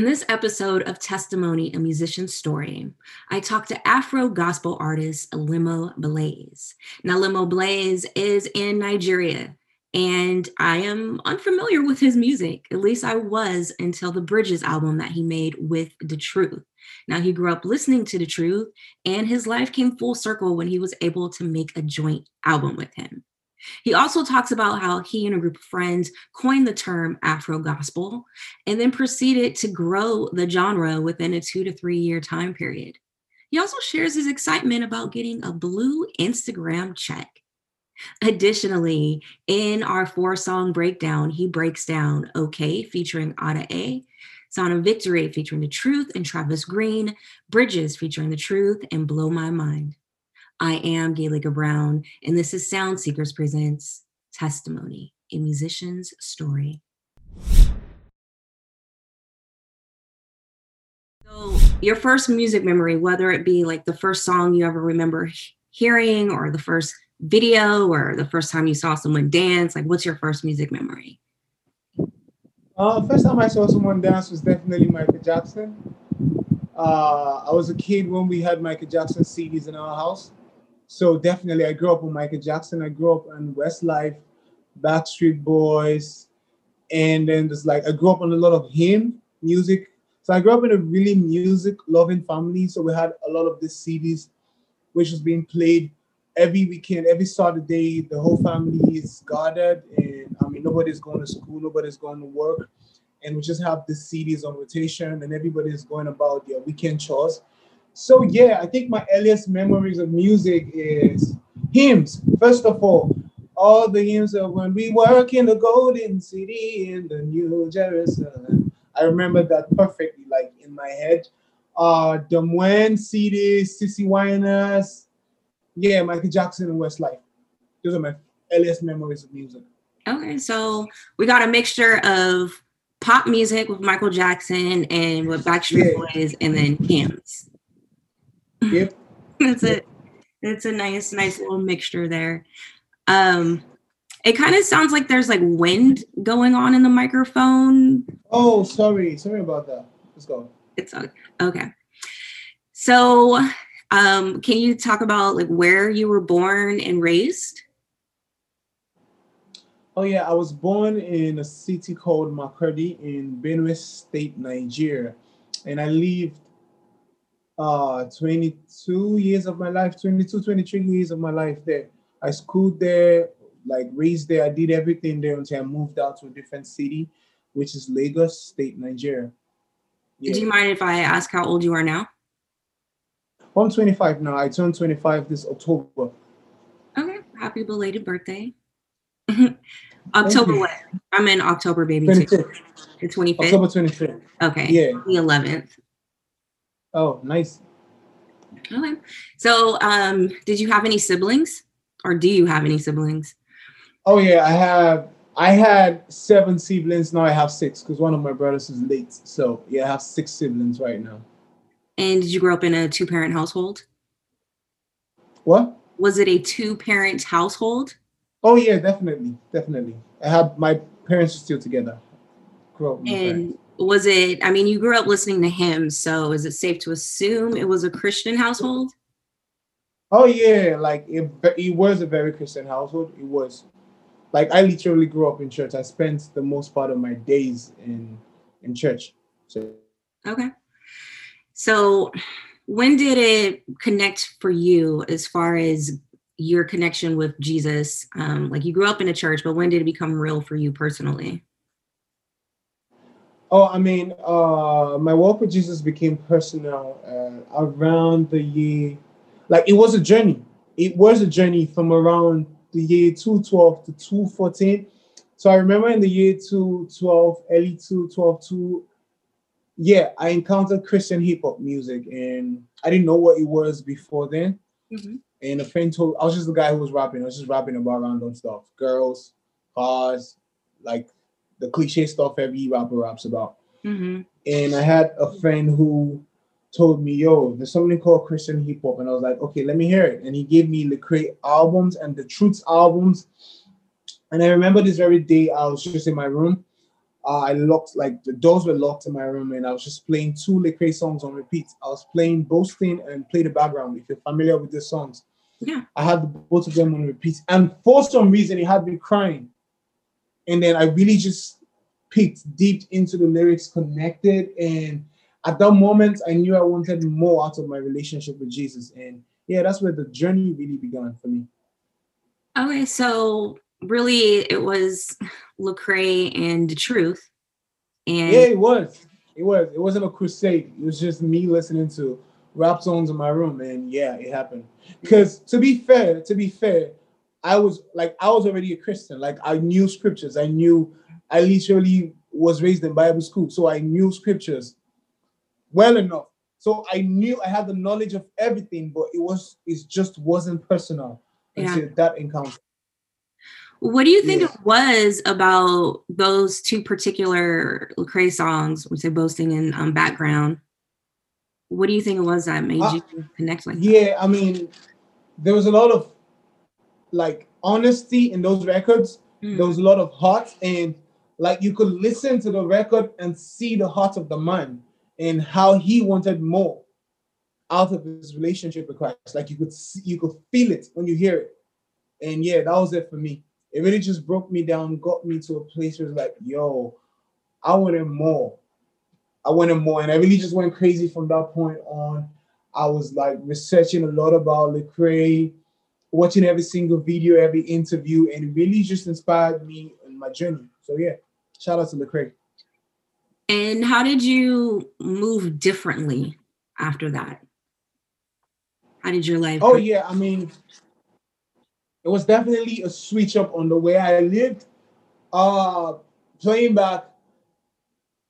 In this episode of Testimony, a Musician's Story, I talked to Afro gospel artist Limoblaze. Now, Limoblaze is in Nigeria, and I am unfamiliar with his music. At least I was until the Bridges album that he made with The Truth. Now, he grew up listening to The Truth, and his life came full circle when he was able to make a joint album with him. He also talks about how he and a group of friends coined the term Afro gospel and then proceeded to grow the genre within a two to three year time period. He also shares his excitement about getting a blue Instagram check. Additionally, in our four song breakdown, he breaks down OK featuring Ada Ehi, Sound of Victory featuring The Truth and Travis Green, Bridges featuring The Truth and Blow My Mind. I am Gaylega Brown, and this is Sound Seekers Presents Testimony, a musician's story. So, your first music memory, whether it be like the first song you ever remember hearing, or the first video, or the first time you saw someone dance, like what's your first music memory? Uh, first time I saw someone dance was definitely Michael Jackson. Uh, I was a kid when we had Michael Jackson CDs in our house so definitely, I grew up with Michael Jackson. I grew up on Westlife, Backstreet Boys, and then there's like I grew up on a lot of hymn music. So I grew up in a really music-loving family. So we had a lot of these CDs, which was being played every weekend, every Saturday. The whole family is gathered, and I mean nobody's going to school, nobody's going to work, and we just have the CDs on rotation, and everybody's going about their weekend chores. So yeah, I think my earliest memories of music is hymns. First of all, all the hymns of when we work in the golden city in the New Jerusalem. I remember that perfectly, like in my head. Uh, the Moen CDs, CeCe Winans, yeah, Michael Jackson and Westlife. Those are my earliest memories of music. Okay, so we got a mixture of pop music with Michael Jackson and with Backstreet yeah. Boys, and then hymns. Yep. That's it. It's a nice, nice little mixture there. Um, it kind of sounds like there's like wind going on in the microphone. Oh, sorry. Sorry about that. Let's go. It's okay. So, um, can you talk about like where you were born and raised? Oh yeah, I was born in a city called Makurdi in Benue State, Nigeria, and I lived uh 22 years of my life 22 23 years of my life there. I schooled there like raised there. I did everything there until i moved out to a different city which is lagos state nigeria. Yeah. do you mind if i ask how old you are now? I'm 25 now. I turned 25 this october. Okay. Happy belated birthday. October what? I'm in october baby 25th. too the 25th october 25th okay. Yeah. The 11th Oh, nice. Okay. So, um, did you have any siblings, or do you have any siblings? Oh yeah, I have. I had seven siblings. Now I have six because one of my brothers is late. So yeah, I have six siblings right now. And did you grow up in a two-parent household? What? Was it a two-parent household? Oh yeah, definitely, definitely. I had my parents are still together. Grew up. and was it i mean you grew up listening to hymns so is it safe to assume it was a christian household? Oh yeah like it, it was a very christian household it was. Like i literally grew up in church i spent the most part of my days in in church so. Okay. So when did it connect for you as far as your connection with jesus? Um, like you grew up in a church but when did it become real for you personally Oh, I mean, uh, my walk with Jesus became personal uh, around the year, like it was a journey. It was a journey from around the year 212 to 214. So I remember in the year 212, early 212, 2, yeah, I encountered Christian hip hop music and I didn't know what it was before then. Mm-hmm. And a friend told, I was just the guy who was rapping. I was just rapping about random stuff girls, cars, like the cliche stuff every rapper raps about. Mm-hmm. And I had a friend who told me, "Yo, there's something called Christian hip hop," and I was like, "Okay, let me hear it." And he gave me the Lecrae albums and the Truths albums. And I remember this very day, I was just in my room. uh, I locked like the doors were locked in my room, and I was just playing two Lecrae songs on repeat. I was playing Boasting and Play the Background. If you're familiar with the songs, yeah, I had both of them on repeat, and for some reason, it had me crying. And then I really just peeked deep into the lyrics, connected, and at that moment, I knew I wanted more out of my relationship with Jesus, and yeah, that's where the journey really began for me. Okay, so really, it was Lecrae and the truth, and yeah, it was. It was. It wasn't a crusade. It was just me listening to rap songs in my room, and yeah, it happened. Because to be fair, to be fair, I was like I was already a Christian. Like I knew scriptures. I knew I literally was raised in Bible school, so I knew scriptures well enough. So I knew I had the knowledge of everything, but it was it just wasn't personal yeah. until that encounter. What do you think it was about those two particular Lecrae songs, we say boasting and um, background? What do you think it was that made uh, you connect like yeah, that? I mean, there was a lot of like honesty in those records. Mm. There was a lot of heart, and like you could listen to the record and see the heart of the man and how he wanted more out of his relationship with Christ. Like you could see, you could feel it when you hear it. And yeah, that was it for me. It really just broke me down, got me to a place where it's like, yo, I wanted more. I wanted more. And I really just went crazy from that point on. I was like researching a lot about Lecrae, watching every single video, every interview, and it really just inspired me in my journey. So yeah, shout out to Lecrae. And how did you move differently after that? How did your life? Oh yeah, I mean, it was definitely a switch up on the way I lived. Uh, playing back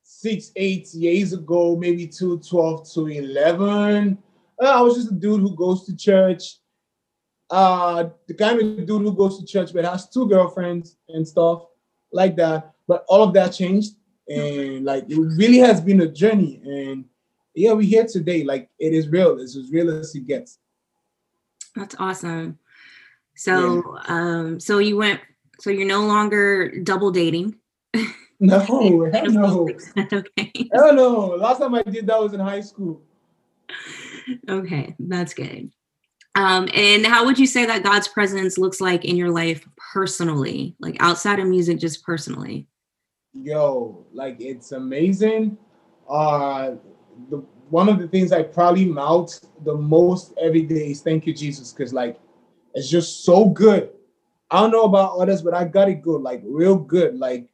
six, eight years ago, maybe two, 12 to 11. Uh, I was just a dude who goes to church. Uh, the kind of dude who goes to church but has two girlfriends and stuff like that. But all of that changed and like it really has been a journey. And yeah we're here today. Like it is real. It's as real as it gets. That's awesome. So yeah. um so you went so you're no longer double dating? No hell no. Okay. Hell no. Last time i did that was in high school. Okay that's good um and how would you say that god's presence looks like in your life personally like outside of music just personally yo, like it's amazing. Uh, the one of the things I probably mouth the most every day is thank you, Jesus, because like it's just so good. I don't know about others, but I got it good, like real good. Like,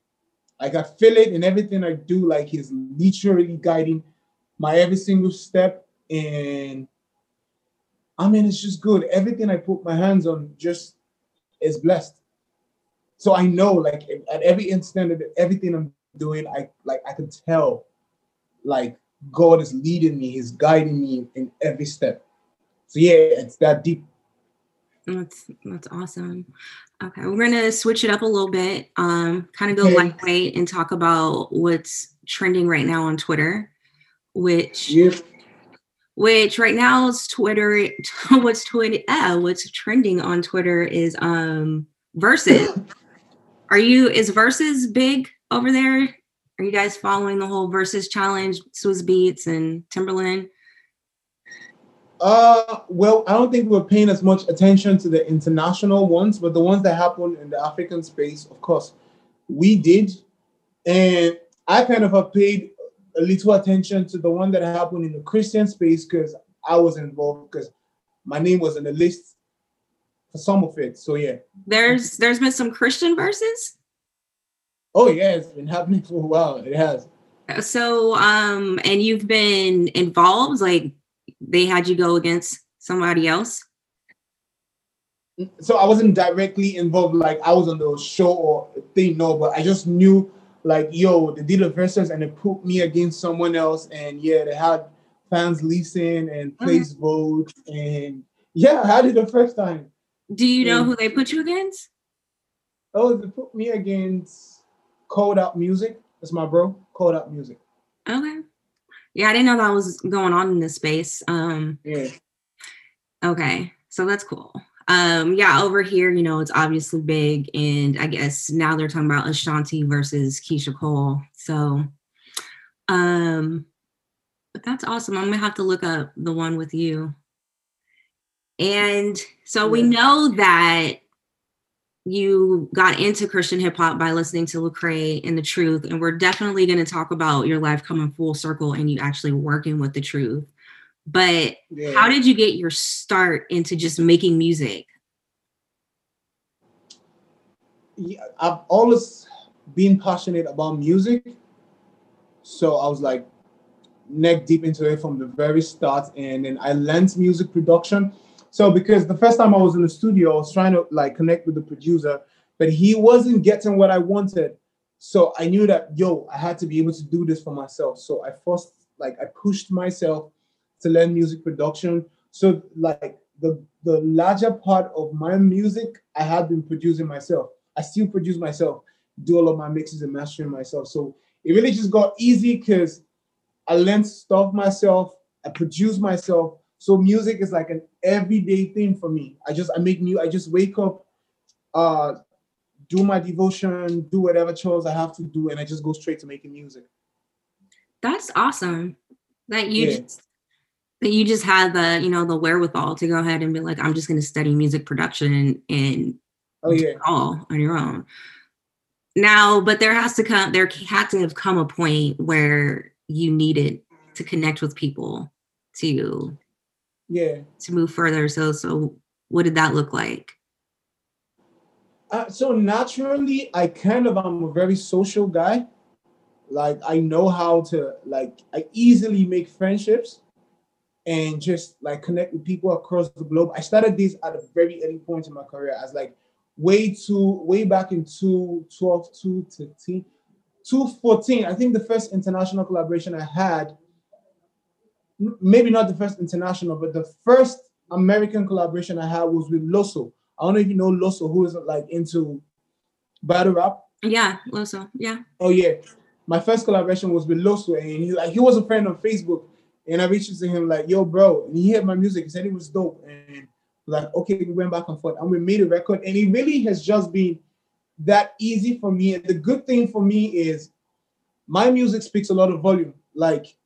like I feel it in everything I do. Like he's literally guiding my every single step, and I mean it's just good. Everything I put my hands on just is blessed so I know like at every instant of everything I'm doing, I like I can tell like God is leading me, He's guiding me in every step. So yeah, it's that deep. That's that's awesome. Okay, we're gonna switch it up a little bit. Um, kind of go okay. lightweight and talk about what's trending right now on Twitter, which yep. Which right now is Twitter. what's Twitter? Uh, what's trending on Twitter is um Verzuz. Are you is Verzuz big over there? Are you guys following the whole Verzuz challenge, Swizz Beatz and Timbaland. Uh, well, I don't think we're paying as much attention to the international ones, but the ones that happen in the African space, of course, we did. And I kind of have paid a little attention to the one that happened in the Christian space because I was involved because my name was on the list for some of it. So yeah. There's there's been some Christian verses? Oh yeah, it's been happening for a while. It has. So um and you've been involved, like they had you go against somebody else? So I wasn't directly involved, like I was on the show or thing, no, but I just knew like yo, they did a versus and they put me against someone else, and yeah, they had fans listen and mm-hmm. place mm-hmm. vote and yeah, I had it the first time. Do you know who they put you against? Oh, they put me against Cold Out Music. That's my bro. Cold Out Music. Okay. Yeah, I didn't know that was going on in this space. Um Yeah. Okay, so that's cool. Um, yeah, over here, you know, it's obviously big, and I guess now they're talking about Ashanti versus Keyshia Cole. So, um, but that's awesome. I'm gonna have to look up the one with you. And so we know that you got into Christian hip hop by listening to Lecrae and the Truth, and we're definitely going to talk about your life coming full circle and you actually working with the Truth. But yeah. how did you get your start into just making music? Yeah, I've always been passionate about music, so I was like neck deep into it from the very start, and then I learned music production so because the first time I was in the studio, I was trying to like connect with the producer, but he wasn't getting what I wanted. So I knew that yo, I had to be able to do this for myself. So I first like I pushed myself to learn music production. So like the the larger part of my music I have been producing myself. I still produce myself, do all of my mixes and mastering myself. So it really just got easy because I learned stuff myself, I produce myself, so music is like an everyday thing for me. I just I make new. I just wake up, uh, do my devotion, do whatever chores I have to do, and I just go straight to making music. That's awesome. That you yeah. just that you just had the you know the wherewithal to go ahead and be like, I'm just going to study music production and, oh yeah, all on your own. Now, but there has to come there had to have come a point where you needed to connect with people to yeah. to move further. So so what did that look like? Uh, so naturally i kind of i'm a very social guy. Like i know how to like i easily make friendships and just like connect with people across the globe i started this at a very early point in my career as like way too way back in 2012 213 214 i think the first international collaboration i had maybe not the first international, but the first American collaboration I had was with Loso. I don't know if you know Loso, who is like into battle rap. Yeah, Loso. Yeah. Oh yeah. My first collaboration was with Loso, and he like he was a friend on Facebook, and I reached out to him like, "Yo, bro," and he heard my music. He said it was dope, and like, okay, we went back and forth, and we made a record, and it really has just been that easy for me. And the good thing for me is my music speaks a lot of volume. Like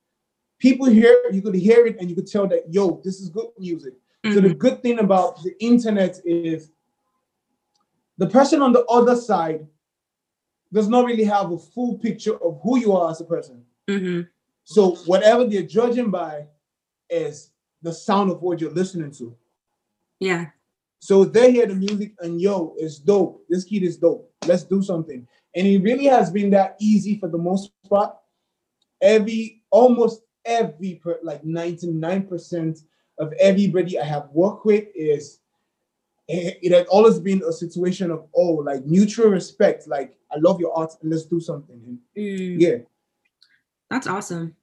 people hear you could hear it and you could tell that yo this is good music mm-hmm. so the mm-hmm. good thing about the internet is the person on the other side does not really have a full picture of who you are as a person mm-hmm. So whatever they're judging by is the sound of what you're listening to. Yeah. So they hear the music and yo it's dope. This kid is dope. Let's do something. And it really has been that easy for the most part. Every almost every like 99% of everybody I have worked with is it has always been a situation of oh like mutual respect. Like i love your art. And let's do something. And mm. yeah. That's awesome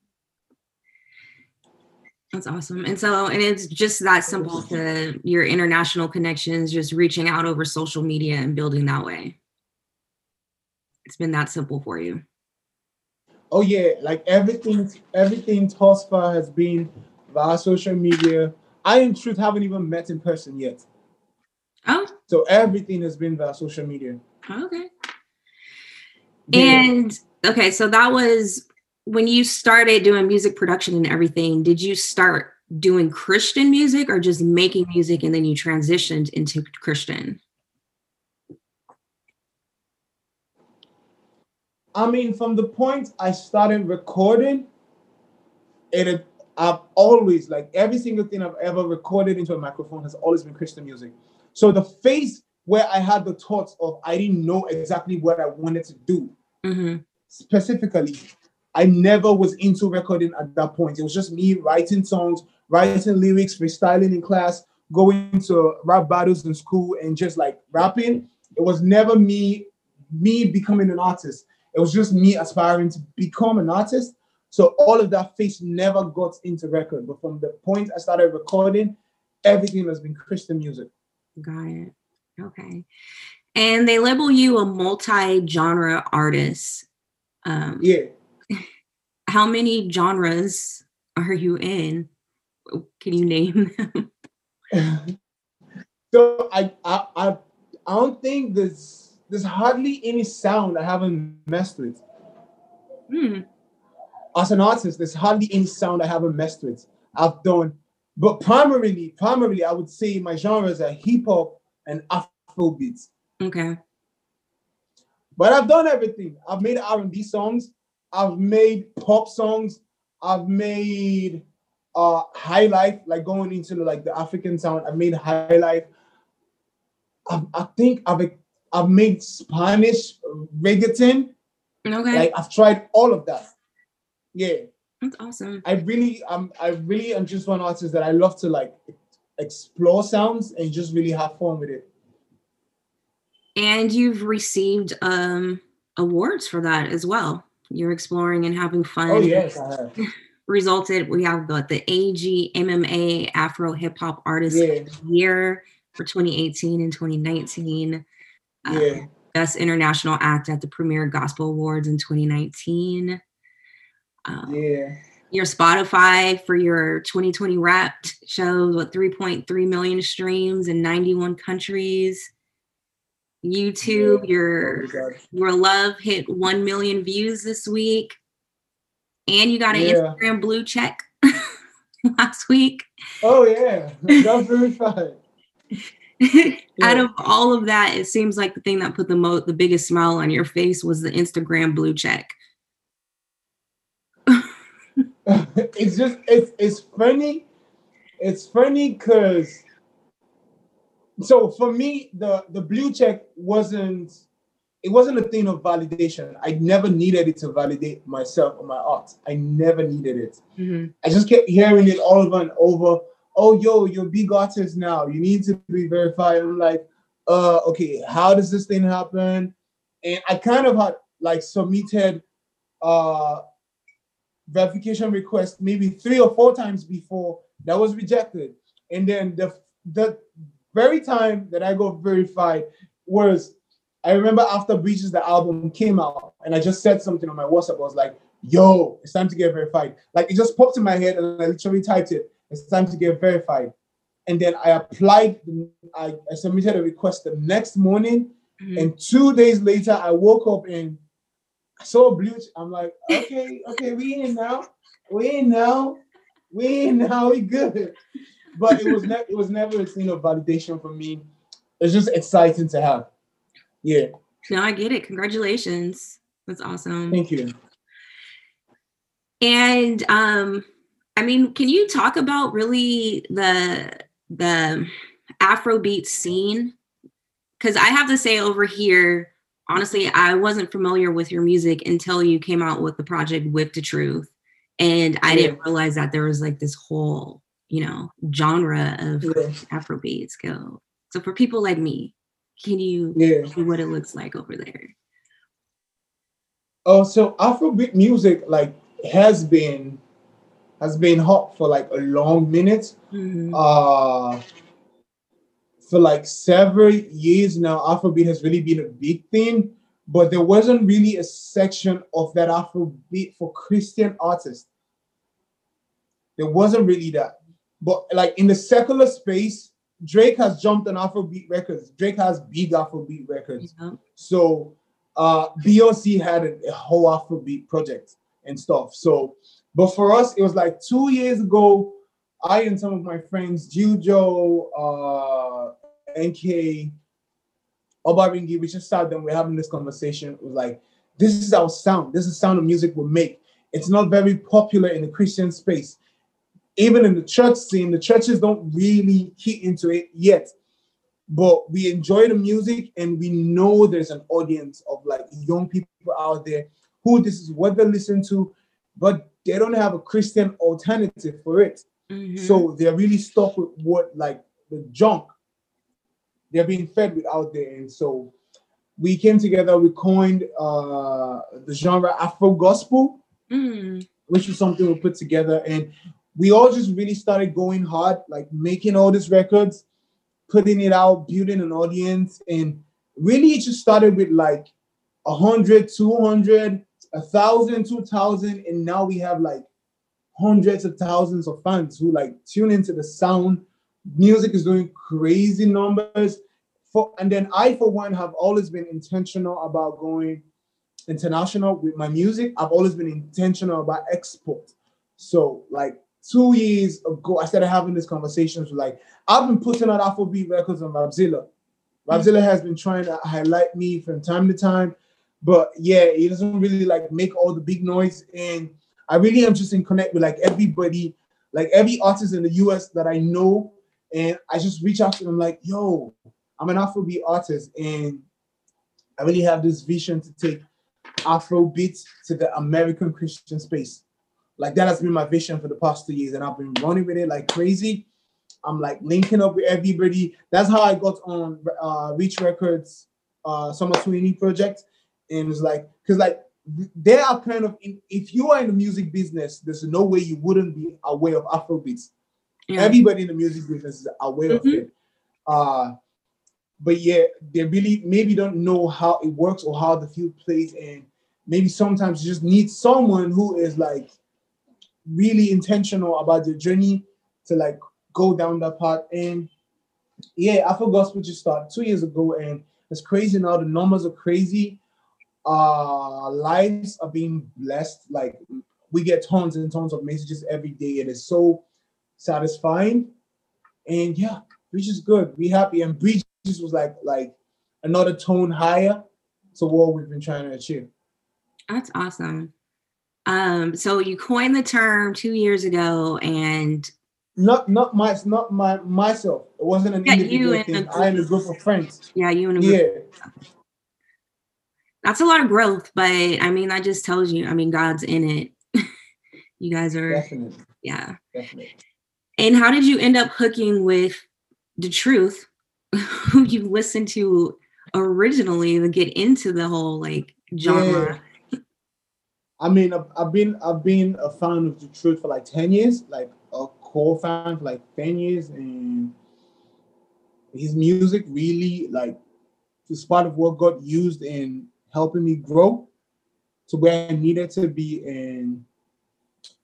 that's awesome and so and it's just that simple to your international connections just reaching out over social media and building that way it's been that simple for you Oh yeah, like everything, everything far has been via social media. I in truth haven't even met in person yet. Oh. So everything has been via social media. Okay. Yeah. And okay, so that was when you started doing music production and everything, did you start doing Christian music or just making music and then you transitioned into Christian? I mean, from the point I started recording, it I've always like every single thing I've ever recorded into a microphone has always been Christian music. So the phase where I had the thoughts of I didn't know exactly what I wanted to do mm-hmm. specifically, I never was into recording at that point. It was just me writing songs, writing lyrics, freestyling in class, going to rap battles in school, and just like rapping. It was never me me becoming an artist. It was just me aspiring to become an artist. So all of that face never got into record. But from the point I started recording, everything has been Christian music. Got it. Okay. And they label you a multi-genre artist. Um, yeah. How many genres are you in? Can you name them? So I I I, I don't think there's there's hardly any sound I haven't messed with. Hmm. As an artist, there's hardly any sound I haven't messed with. I've done, but primarily, primarily, I would say my genres are hip hop and Afro beats. Okay. But I've done everything. I've made R&B songs. I've made pop songs. I've made uh high life, like going into the, like the African sound. I made high life. I, I think I've I've made Spanish reggaeton. Okay. Like I've tried all of that. Yeah, That's awesome. I really um I really am just one artist that I love to like explore sounds and just really have fun with it. And you've received um awards for that as well. You're exploring and having fun. Oh yes, Resulted, we have got the AG MMA Afro Hip Hop Artist the Year for 2018 and 2019. Um, Yeah. Best International Act at the Premier Gospel Awards in 2019. Um, Yeah. Your Spotify for your 2020 Wrapped shows what 3.3 million streams in 91 countries. YouTube, your Oh your love hit 1 million views this week. And you got an Yeah. Instagram blue check last week. Oh yeah. That's very fun. Out of all of that, it seems like the thing that put the most, the biggest smile on your face was the Instagram blue check. it's just it's it's funny. It's funny because so for me the the blue check wasn't it wasn't a thing of validation. I never needed it to validate myself or my art. I never needed it. I just kept hearing it all over and over. Oh, yo, you're a big artist now. You need to be verified. I'm like, uh, okay, how does this thing happen? And I kind of had like submitted uh verification request maybe three or four times before that was rejected. And then the the very time that I got verified was I remember after Bridges the album came out, and I just said something on my WhatsApp. I was like, yo, it's time to get verified. Like it just popped in my head, and I literally typed it, it's time to get verified. And then I applied, I, I submitted a request the next morning, Mhm. and two days later, I woke up and I saw a blue. ch- I'm like, okay, okay, we in now, we in now, we in now, we good. But it was never, it was never a scene of validation for me. It's just exciting to have. Yeah, No, I get it. Congratulations. That's awesome. thank you. And um, I mean, can you talk about really the the Afrobeat scene? Because I have to say over here, honestly, I wasn't familiar with your music until you came out with the project Whip the Truth. And I didn't realize that there was like this whole, you know, genre of Yeah, Afrobeats go. So for people like me, can you yeah. see what it looks like over there? Oh, so Afrobeat music like has been has been hot for like a long minute. Mhm. uh for like several years now afrobeat has really been a big thing but there wasn't really a section of that afrobeat for christian artists there wasn't really that but like in the secular space drake has jumped on afrobeat records drake has big afrobeat records Yeah. so uh BOC had a, a whole Afrobeat project and stuff. So, but for us, it was like two years ago. I and some of my friends, Jujo, uh, NK, Obaringi, we just sat down, we're having this conversation. It was like, this is our sound. This is the sound of music we make. It's not very popular in the Christian space. Even in the church scene, the churches don't really key into it yet but we enjoy the music and we know there's an audience of like young people out there who this is what they listen to, but they don't have a Christian alternative for it. Mhm. So they're really stuck with what like the junk they're being fed with out there. And so we came together, we coined uh the genre Afro gospel Mhm. which is something we put together and we all just really started going hard like making all these records putting it out building an audience and really it just started with like a hundred, two hundred, a thousand, two thousand, and now we have like hundreds of thousands of fans who like tune into the sound music is doing crazy numbers. For and then I, for one, have always been intentional about going international with my music. I've always been intentional about export. So like two years ago, I started having these conversations with like I've been putting out Afrobeat records on Rapzilla. Rapzilla has been trying to highlight me from time to time, but yeah, it doesn't really like make all the big noise. And I really am just in connect with like everybody, like every artist in the US that I know, and I just reach out to them like, yo, I'm an Afrobeat artist, and I really have this vision to take Afrobeat to the American Christian space. Like that has been my vision for the past two years, and I've been running with it like crazy. I'm like linking up with everybody. That's how I got on uh, Reach Records uh, Summer 20 project, and it's like because like they are kind of in, if you are in the music business, there's no way you wouldn't be aware of Afrobeats. Yeah. Everybody in the music business is aware mm-hmm. of it. Uh, but yeah, they really maybe don't know how it works or how the field plays, and maybe sometimes you just need someone who is like really intentional about the journey to like go down that path. And yeah, Afro Gospel just started two years ago, and it's crazy now. The numbers are crazy. Uh, lives are being blessed. Like we get tons and tons of messages every day, and it's so satisfying. And yeah, which is good. We happy, and Breach was like like another tone higher to what we've been trying to achieve. That's awesome. Um, so you coined the term two years ago, and not not my not my myself. It wasn't an yeah, individual thing. I and a group of friends. Yeah, you and a group. Yeah. That's a lot of growth, but I mean, that just tells you. I mean, God's in it. you guys are definitely. Yeah. Definitely. And how did you end up hooking with the truth, who you listened to originally to get into the whole like genre? Yeah I mean, I've, I've, been I've been a fan of the truth for like ten years, like a core fan for like ten years, and his music really like is part of what got used in helping me grow to where I needed to be. And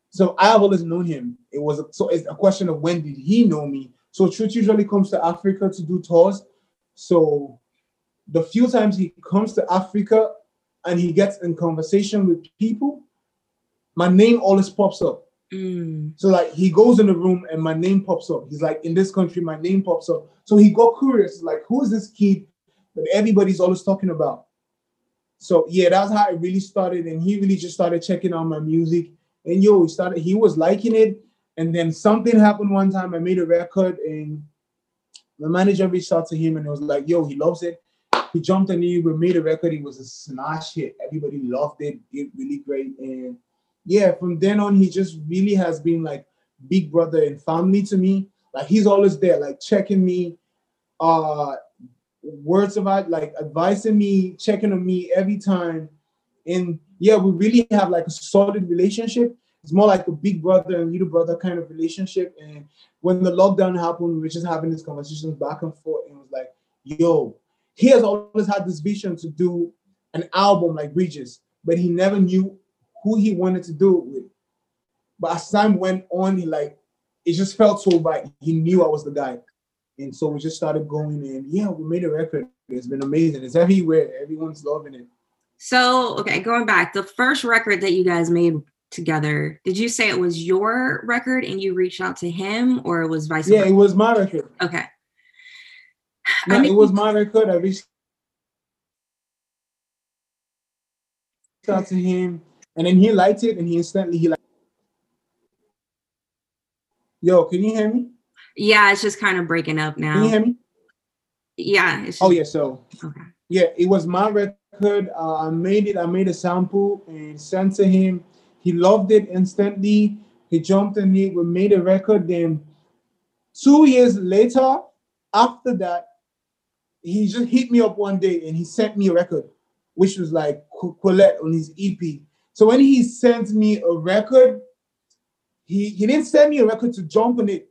so I have always known him. It was a, so it's a question of when did he know me? So Truth usually comes to Africa to do tours. So the few times he comes to Africa, and he gets in conversation with people, my name always pops up. Mm. So like he goes in the room and my name pops up. He's like, in this country, my name pops up. So he got curious, like, who is this kid that everybody's always talking about? So yeah, that's how it really started. And he really just started checking out my music. And yo, he started, he was liking it. And then something happened one time. I made a record and the manager reached out to him and it was like, yo, he loves it. He jumped on we made a record. It was a smash hit. Everybody loved it. Did really great. And yeah, from then on, he just really has been like big brother and family to me. Like he's always there, like checking me, uh words about like advising me, checking on me every time. And yeah, we really have like a solid relationship. It's more like a big brother and little brother kind of relationship. And when the lockdown happened, we were just having these conversations back and forth. And it was like, yo, he has always had this vision to do an album like Bridges, but he never knew who he wanted to do it with. But as time went on, he like it just felt so right. He knew I was the guy. And so we just started going and yeah, we made a record. It's been amazing. It's everywhere. Everyone's loving it. So, okay, going back, the first record that you guys made together, did you say it was your record and you reached out to him or it was vice versa? Yeah, it was my record. Okay. No, I mean, it was my record. I reached out to him, and then he liked it, and he instantly he like, yo, can you hear me? Yeah, it's just kind of breaking up now. Can you hear me? Yeah. Just, oh yeah. So okay. yeah, it was my record. Uh, I made it. I made a sample and sent to him. He loved it instantly. He jumped in it. We made a record. Then two years later, after that, he just hit me up one day and he sent me a record, which was like Colette on his EP. So when he sent me a record, he, he didn't send me a record to jump on it.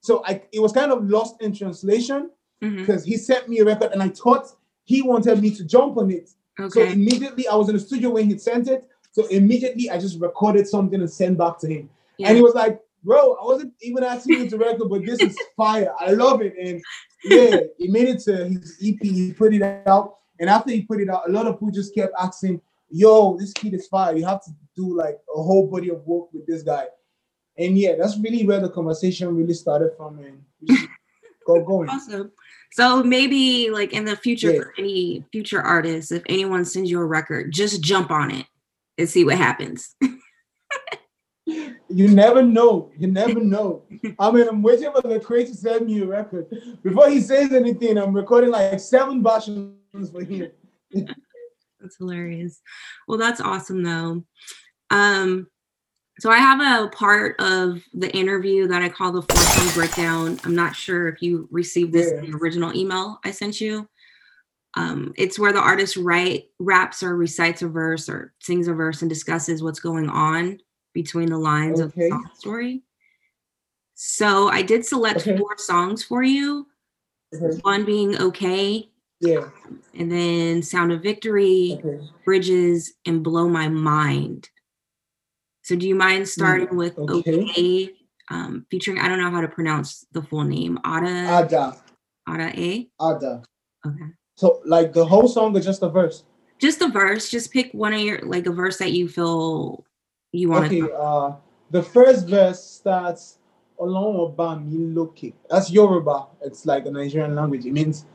So I it was kind of lost in translation because mm-hmm. he sent me a record and I thought he wanted me to jump on it. Okay. So immediately I was in the studio when he sent it. So immediately I just recorded something and sent back to him. Yeah. And he was like, bro, I wasn't even asking you to record, but this is fire. I love it. And yeah, he made it to his EP. He put it out, and after he put it out, a lot of people just kept asking, "Yo, this kid is fire. You have to do like a whole body of work with this guy." And yeah, that's really where the conversation really started from, and go going. Awesome. So maybe like in the future, yeah. for any future artists, if anyone sends you a record, just jump on it and see what happens. you never know. You never know. I mean, I'm waiting for the creator to send me a record. Before he says anything, I'm recording like seven versions for him. that's hilarious. Well, that's awesome though. Um, so I have a part of the interview that I call the four song breakdown. I'm not sure if you received this yeah. in the original email I sent you. Um, it's where the artist write raps or recites a verse or sings a verse and discusses what's going on between the lines okay. of the song story. So I did select okay. four songs for you. Okay. One being okay. Yeah. And then Sound of Victory, Bridges, and Blow My Mind. So do you mind starting mm, with okay, okay um, featuring I don't know how to pronounce the full name. Ada Ada. Ada Ehi? Ada. Okay. So like the whole song or just a verse? Just a verse. Just pick one of your like a verse that you feel you want okay, uh the first verse starts Olon Oba mi loke. That's Yoruba. It's like a Nigerian language. It means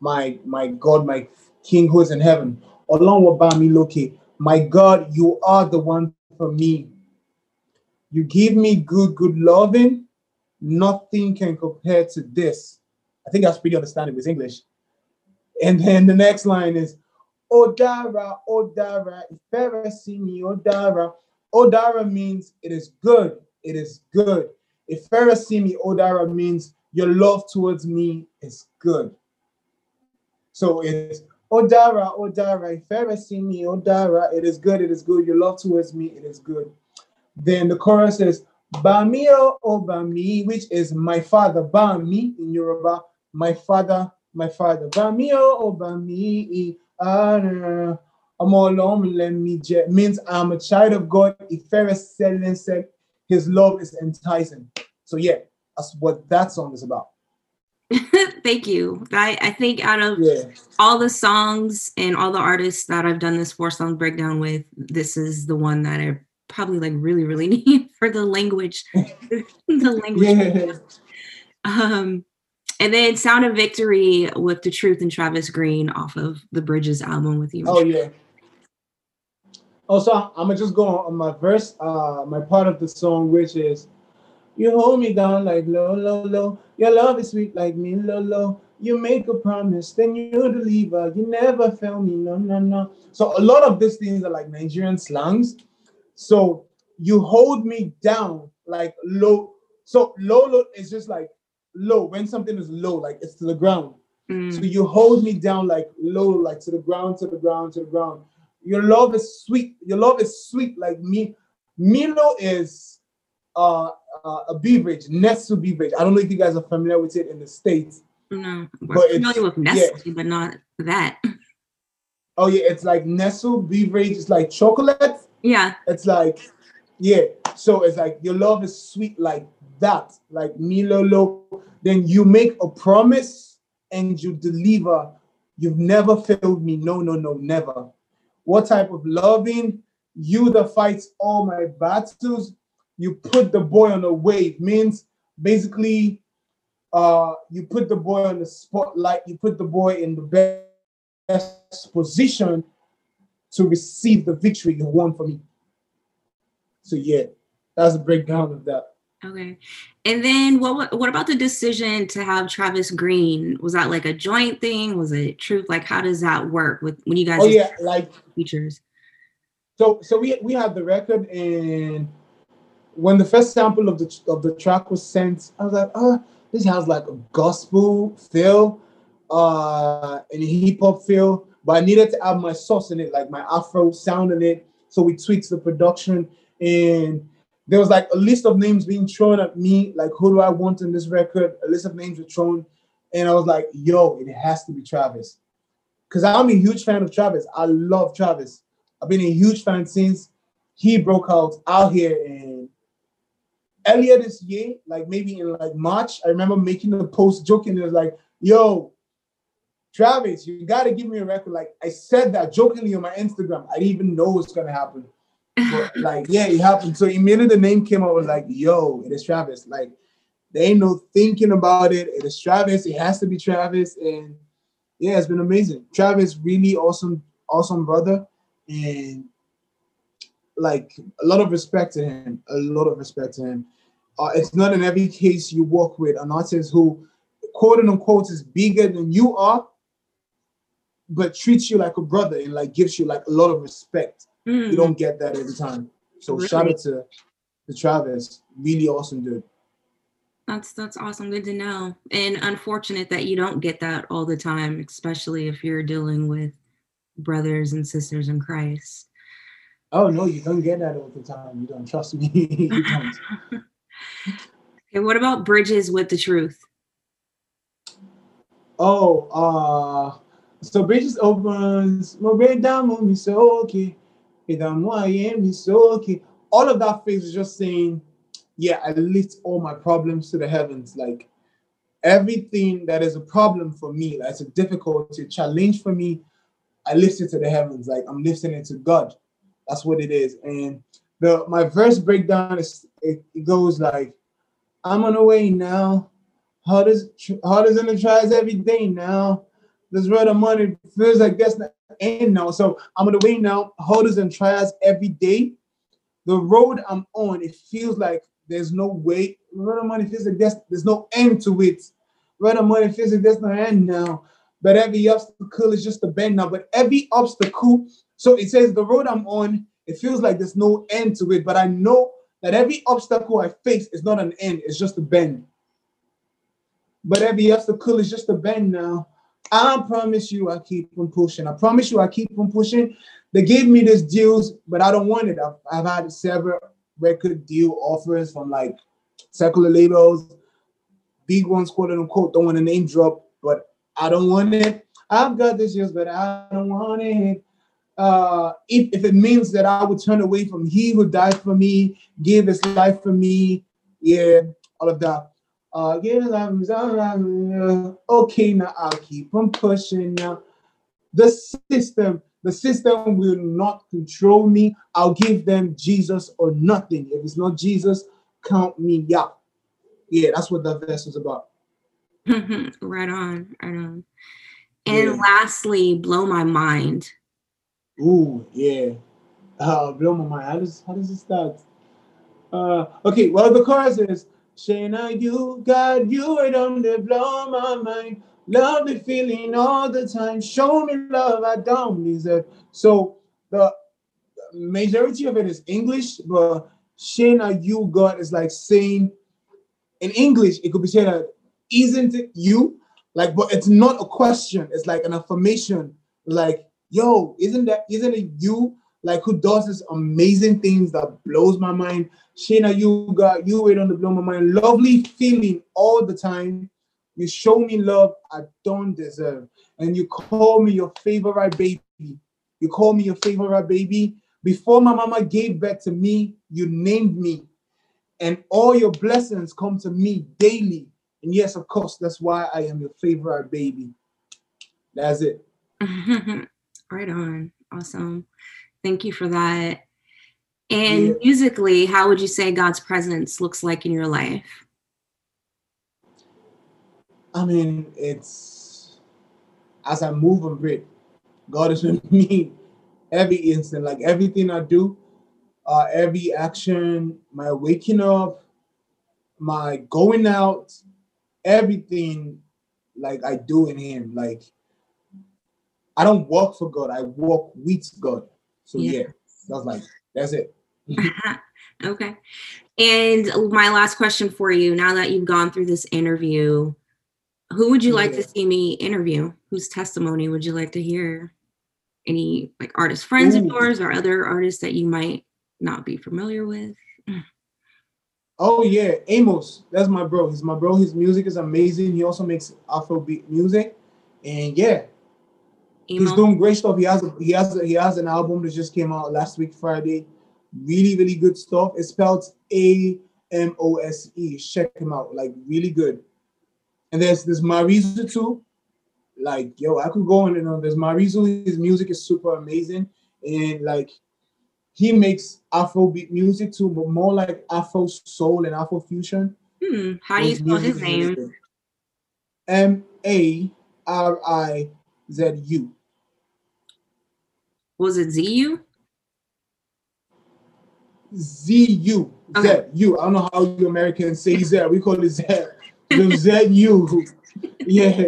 my my God, my King who is in heaven. Olon Oba mi loke. My God, you are the one for me. You give me good, good loving. Nothing can compare to this. I think that's pretty understandable with English. And then the next line is Odara, Odara, if ever I see me, Odara. Odara means it is good. It is good. If ever see me, Odara means your love towards me is good. So it's Odara, Odara, me, Odara, it is good, it is good. Your love towards me, it is good. Then the chorus is Bamio Obami, oh, oh, which is my father, Bami in Yoruba, my father, my father. Bamio Obami, oh, means I'm a child of God. If Ferris said his love is enticing. So yeah, that's what that song is about. Thank you. I, I think out of yeah. all the songs and all the artists that I've done this four song breakdown with, this is the one that I probably like really, really need for the language. the language. Yeah. Um and then Sound of Victory with The Truth and Travis Green off of the Bridges album with you. Oh yeah. Oh, so I'm gonna just go on my verse, uh, my part of the song, which is you hold me down like low, low, low. Your love is sweet like me, low, low. You make a promise, then you deliver. You never fail me, no, no, no. So a lot of these things are like Nigerian slangs. So you hold me down like low. So low, low is just like low. When something is low, like it's to the ground. Mm. So you hold me down like low, like to the ground, to the ground, to the ground. Your love is sweet. Your love is sweet like me. Milo is uh, uh, a beverage, Nestle beverage. I don't know if you guys are familiar with it in the states. No, but familiar with Nestle, yeah. but not that. Oh yeah, it's like Nestle beverage. It's like chocolate. Yeah. It's like, yeah. So it's like your love is sweet like that, like Milolo. Then you make a promise and you deliver. You've never failed me. No, no, no, never. What type of loving? You that fights all my battles you put the boy on a wave means basically uh, you put the boy on the spotlight, you put the boy in the best position to receive the victory you won for me. So yeah, that's a breakdown of that. Okay. And then what what about the decision to have Travis Green? Was that like a joint thing? Was it truth? Like how does that work with when you guys Oh yeah, like features? So so we we have the record and when the first sample of the of the track was sent, I was like, oh, this has like a gospel feel, uh, and a hip hop feel, but I needed to add my sauce in it, like my Afro sound in it. So we tweaked the production, and there was like a list of names being thrown at me, like who do I want in this record? A list of names were thrown, and I was like, yo, it has to be Travis, because I'm a huge fan of Travis. I love Travis. I've been a huge fan since he broke out out here and earlier this year, like maybe in like March, I remember making a post joking. It was like, "Yo, Travis, you got to give me a record." Like I said that jokingly on my Instagram. I didn't even know it's gonna happen. Like, yeah, it happened. So immediately the name came out, was like, "Yo, it is Travis." Like, there ain't no thinking about it. It is Travis. It has to be Travis, and yeah, it's been amazing. Travis, really awesome, awesome brother, and like a lot of respect to him. A lot of respect to him. Uh, it's not in every case you work with an artist who, quote unquote, is bigger than you are, but treats you like a brother and like gives you like a lot of respect. Mm. You don't get that every time. So really? shout out to, to Travis. Really awesome dude. That's that's awesome. Good to know. And unfortunate that you don't get that all the time, especially if you're dealing with brothers and sisters in Christ. Oh no, you don't get that all the time. You don't trust me. you don't. okay, what about bridges with the truth? Oh, uh so bridges opens, my down on me so okay. All of that phrase is just saying, yeah, I lift all my problems to the heavens. Like everything that is a problem for me, that's a difficulty, a challenge for me, I lift it to the heavens. Like I'm lifting it to God. That's what it is. And the my verse breakdown is it, it goes like, I'm on the way now. Hard as hard as in the tries every day now. This road of money feels like that's not end now. So I'm on the way now. Hurdles and trials every day. The road I'm on, it feels like there's no way. Road of money feels like there's, there's no end to it. Road of money feels like there's no end now. But every obstacle is just a bend now. But every obstacle so it says the road I'm on, it feels like there's no end to it, but I know that every obstacle I face is not an end, it's just a bend. But every obstacle is just a bend now. I promise you I keep on pushing. I promise you I keep on pushing. They gave me this deals, but I don't want it. I've, I've had several record deal offers from like secular labels, big ones, quote unquote. Don't want to name drop, but I don't want it. I've got this deals, but I don't want it uh, if, if it means that I would turn away from He who died for me, gave His life for me, yeah, all of that. Uh, give His life, okay, now I'll keep on pushing. Now, the system, the system will not control me. I'll give them Jesus or nothing. If it's not Jesus, count me out. Yeah, that's what that verse is about. right on, right on. And yeah. lastly, blow my mind. Ooh, yeah. Uh, blow my mind. How does how does it start? Uh, okay. Well, the chorus is Shayna, oh, you got you it on the blow my mind. Love the feeling all the time. Show me love I don't deserve. So the majority of it is English, but Shayna, oh, you got is like saying in English, it could be that isn't it you? Like, but it's not a question, it's like an affirmation, like yo, isn't that isn't it you like who does this amazing things that blows my mind? Shayna, you got you wait on the blow my mind. Lovely feeling all the time. You show me love I don't deserve. And you call me your favorite baby. You call me your favorite baby. Before my mama gave birth to me, you named me. And all your blessings come to me daily. And yes, of course, that's why I am your favorite baby. That's it. Right on. Awesome. Thank you for that. And yeah. musically, how would you say God's presence looks like in your life? I mean, it's as I move a bit, God is with me every instant, like everything I do, uh, every action, my waking up, my going out, everything like I do in Him. Like I don't walk for God. I walk with God. So yeah, yeah that's like that's it. Uh-huh. okay. And my last question for you, now that you've gone through this interview, who would you like to see me interview? Whose testimony would you like to hear? Any like artist friends Ooh. of yours or other artists that you might not be familiar with? Oh yeah, Amos. That's my bro. He's my bro. His music is amazing. He also makes Afrobeat music. And yeah, Emo. He's doing great stuff. He has a, he has a, he has an album that just came out last week Friday. Really really good stuff. It's spelled A M O S E. Check him out, like really good. And there's this Marizu too. Like yo, I could go on and on. There's Marizu. His music is super amazing, and like he makes Afrobeat music too, but more like Afro soul and Afro fusion. Hmm. How do you spell his name? M A R I Z U. Was it Z U? Z U. Z U. I don't know how you Americans say Z. We call it Z. The Z U. Yeah.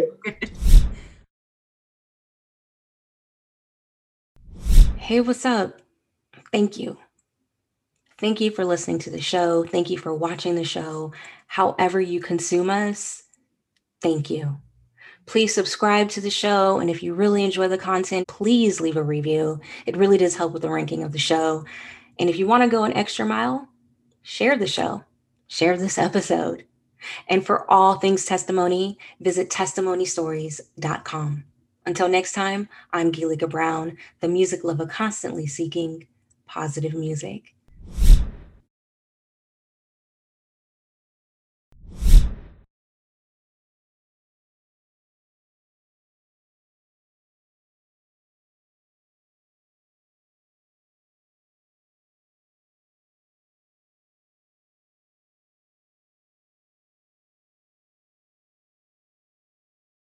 Hey, what's up? Thank you. Thank you for listening to the show. Thank you for watching the show. However, you consume us, thank you. Please subscribe to the show. And if you really enjoy the content, please leave a review. It really does help with the ranking of the show. And if you want to go an extra mile, share the show, share this episode. And for all things testimony, visit testimonystories.com. Until next time, I'm Gilika Brown, the music lover constantly seeking positive music.